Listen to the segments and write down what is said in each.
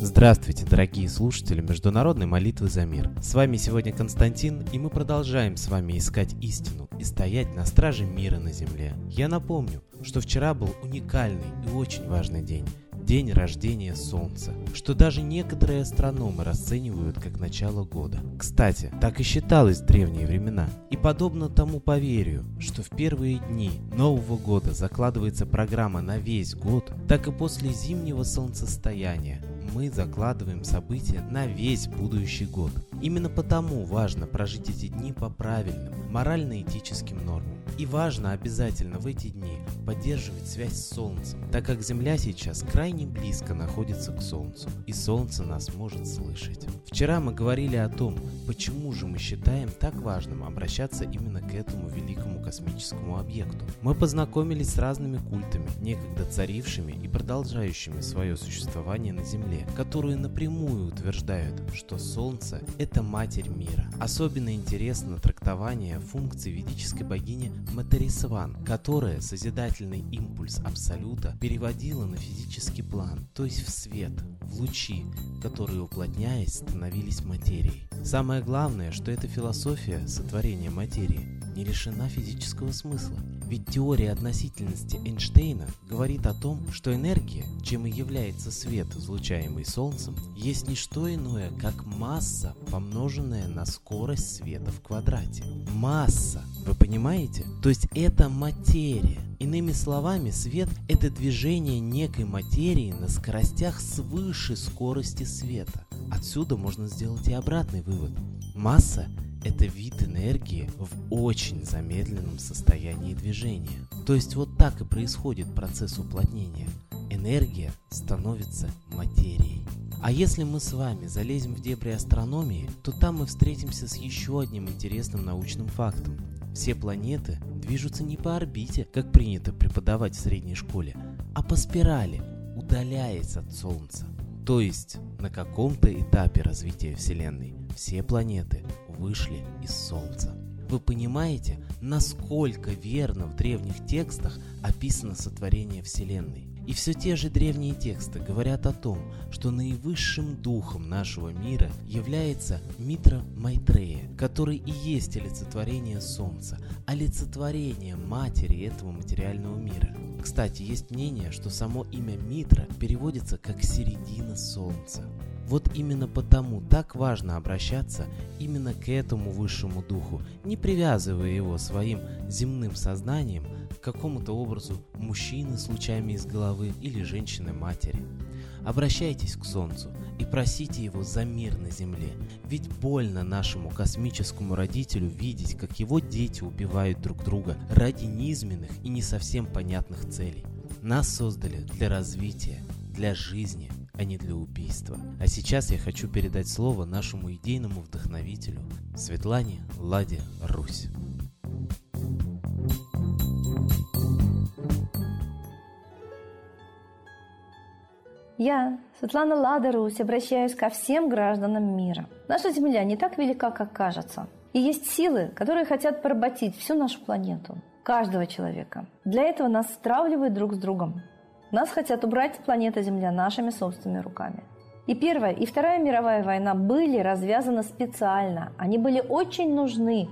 Здравствуйте, дорогие слушатели Международной молитвы за мир. С вами сегодня Константин, и мы продолжаем с вами искать истину и стоять на страже мира на земле. Я напомню, что вчера был уникальный и очень важный день день рождения Солнца, что даже некоторые астрономы расценивают как начало года. Кстати, так и считалось в древние времена. И подобно тому поверью, что в первые дни Нового года закладывается программа на весь год, так и после зимнего солнцестояния мы закладываем события на весь будущий год. Именно потому важно прожить эти дни по правильным, морально-этическим нормам. И важно обязательно в эти дни поддерживать связь с Солнцем, так как Земля сейчас крайне близко находится к Солнцу, и Солнце нас может слышать. Вчера мы говорили о том, почему же мы считаем так важным обращаться именно к этому великому космическому объекту. Мы познакомились с разными культами, некогда царившими и продолжающими свое существование на Земле, которые напрямую утверждают, что Солнце – это Матерь мира. Особенно интересно трактование функции ведической богини Материсван, которая созидательный импульс Абсолюта переводила на физический план, то есть в свет, в лучи, которые, уплотняясь, становились материей. Самое главное, что эта философия сотворения материи не лишена физического смысла. Ведь теория относительности Эйнштейна говорит о том, что энергия, чем и является свет, излучаемый Солнцем, есть не что иное, как масса, помноженная на скорость света в квадрате. Масса, вы понимаете? То есть это материя. Иными словами, свет – это движение некой материи на скоростях свыше скорости света. Отсюда можно сделать и обратный вывод. Масса это вид энергии в очень замедленном состоянии движения. То есть вот так и происходит процесс уплотнения. Энергия становится материей. А если мы с вами залезем в дебри астрономии, то там мы встретимся с еще одним интересным научным фактом. Все планеты движутся не по орбите, как принято преподавать в средней школе, а по спирали, удаляясь от Солнца. То есть на каком-то этапе развития Вселенной все планеты вышли из Солнца. Вы понимаете, насколько верно в древних текстах описано сотворение Вселенной? И все те же древние тексты говорят о том, что наивысшим духом нашего мира является Митра Майтрея, который и есть олицетворение Солнца, олицетворение матери этого материального мира. Кстати, есть мнение, что само имя Митра переводится как «середина Солнца». Вот именно потому так важно обращаться именно к этому высшему духу, не привязывая его своим земным сознанием к какому-то образу мужчины с лучами из головы или женщины-матери. Обращайтесь к Солнцу и просите его за мир на земле, ведь больно нашему космическому родителю видеть, как его дети убивают друг друга ради низменных и не совсем понятных целей. Нас создали для развития, для жизни – а не для убийства. А сейчас я хочу передать слово нашему идейному вдохновителю Светлане Ладе Русь. Я, Светлана Лада Русь, обращаюсь ко всем гражданам мира. Наша Земля не так велика, как кажется. И есть силы, которые хотят поработить всю нашу планету, каждого человека. Для этого нас стравливают друг с другом. Нас хотят убрать с планеты Земля нашими собственными руками. И Первая, и Вторая мировая война были развязаны специально. Они были очень нужны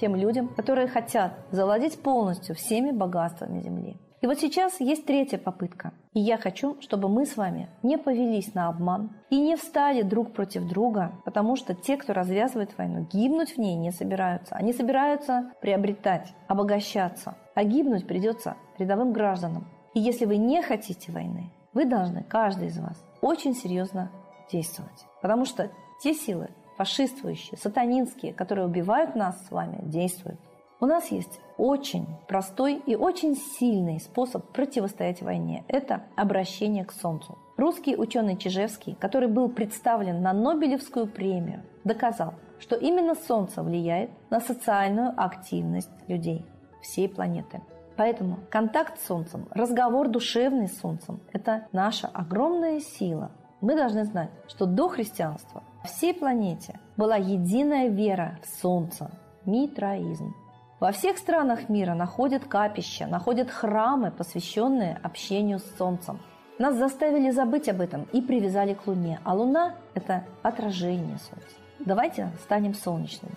тем людям, которые хотят завладеть полностью всеми богатствами Земли. И вот сейчас есть третья попытка. И я хочу, чтобы мы с вами не повелись на обман и не встали друг против друга, потому что те, кто развязывает войну, гибнуть в ней не собираются. Они собираются приобретать, обогащаться. А гибнуть придется рядовым гражданам, и если вы не хотите войны, вы должны, каждый из вас, очень серьезно действовать. Потому что те силы, фашистующие, сатанинские, которые убивают нас с вами, действуют. У нас есть очень простой и очень сильный способ противостоять войне. Это обращение к Солнцу. Русский ученый Чижевский, который был представлен на Нобелевскую премию, доказал, что именно Солнце влияет на социальную активность людей всей планеты. Поэтому контакт с Солнцем, разговор душевный с Солнцем – это наша огромная сила. Мы должны знать, что до христианства всей планете была единая вера в Солнце – митраизм. Во всех странах мира находят капища, находят храмы, посвященные общению с Солнцем. Нас заставили забыть об этом и привязали к Луне, а Луна – это отражение Солнца. Давайте станем солнечными.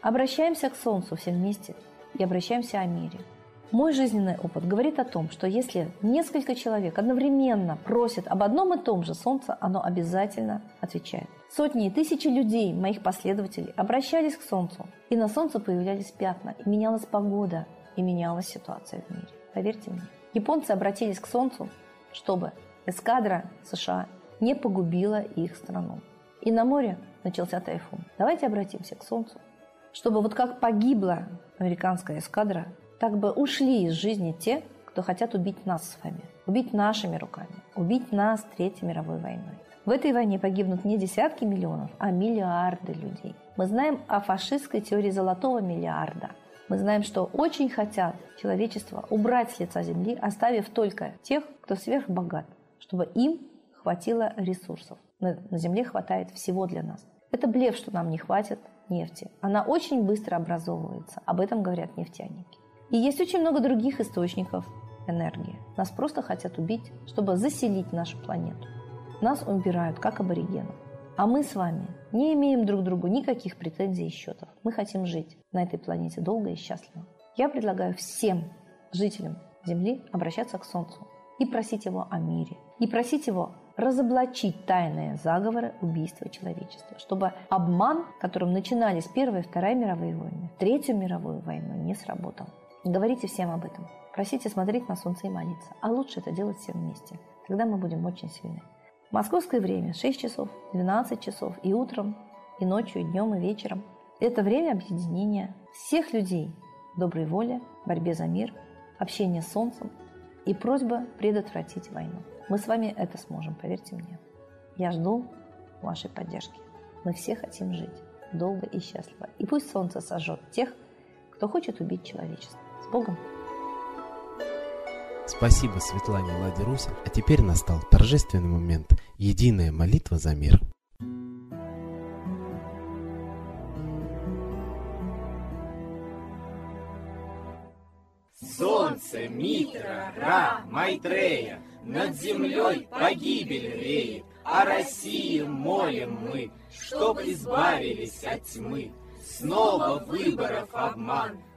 Обращаемся к Солнцу все вместе и обращаемся о мире – мой жизненный опыт говорит о том, что если несколько человек одновременно просят об одном и том же Солнце, оно обязательно отвечает. Сотни и тысячи людей, моих последователей, обращались к Солнцу, и на Солнце появлялись пятна, и менялась погода, и менялась ситуация в мире. Поверьте мне. Японцы обратились к Солнцу, чтобы эскадра США не погубила их страну. И на море начался тайфун. Давайте обратимся к Солнцу, чтобы вот как погибла американская эскадра, так бы ушли из жизни те, кто хотят убить нас с вами, убить нашими руками, убить нас Третьей мировой войной. В этой войне погибнут не десятки миллионов, а миллиарды людей. Мы знаем о фашистской теории золотого миллиарда. Мы знаем, что очень хотят человечество убрать с лица земли, оставив только тех, кто сверхбогат, чтобы им хватило ресурсов. На земле хватает всего для нас. Это блеф, что нам не хватит нефти. Она очень быстро образовывается. Об этом говорят нефтяники. И есть очень много других источников энергии. Нас просто хотят убить, чтобы заселить нашу планету. Нас убирают, как аборигенов. А мы с вами не имеем друг другу никаких претензий и счетов. Мы хотим жить на этой планете долго и счастливо. Я предлагаю всем жителям Земли обращаться к Солнцу и просить его о мире. И просить его разоблачить тайные заговоры убийства человечества, чтобы обман, которым начинались Первая и Вторая мировые войны, Третью мировую войну, не сработал. Говорите всем об этом. Просите смотреть на солнце и молиться. А лучше это делать всем вместе. Тогда мы будем очень сильны. Московское время 6 часов, 12 часов и утром, и ночью, и днем, и вечером. Это время объединения всех людей доброй воли, борьбе за мир, общения с солнцем и просьба предотвратить войну. Мы с вами это сможем, поверьте мне. Я жду вашей поддержки. Мы все хотим жить долго и счастливо. И пусть солнце сожжет тех, кто хочет убить человечество. Богом! Спасибо Светлане Ладе Русин. А теперь настал торжественный момент. Единая молитва за мир. Солнце, Митра, Ра, Майтрея, Над землей погибель реет, О России молим мы, Чтоб избавились от тьмы. Снова выборов обман —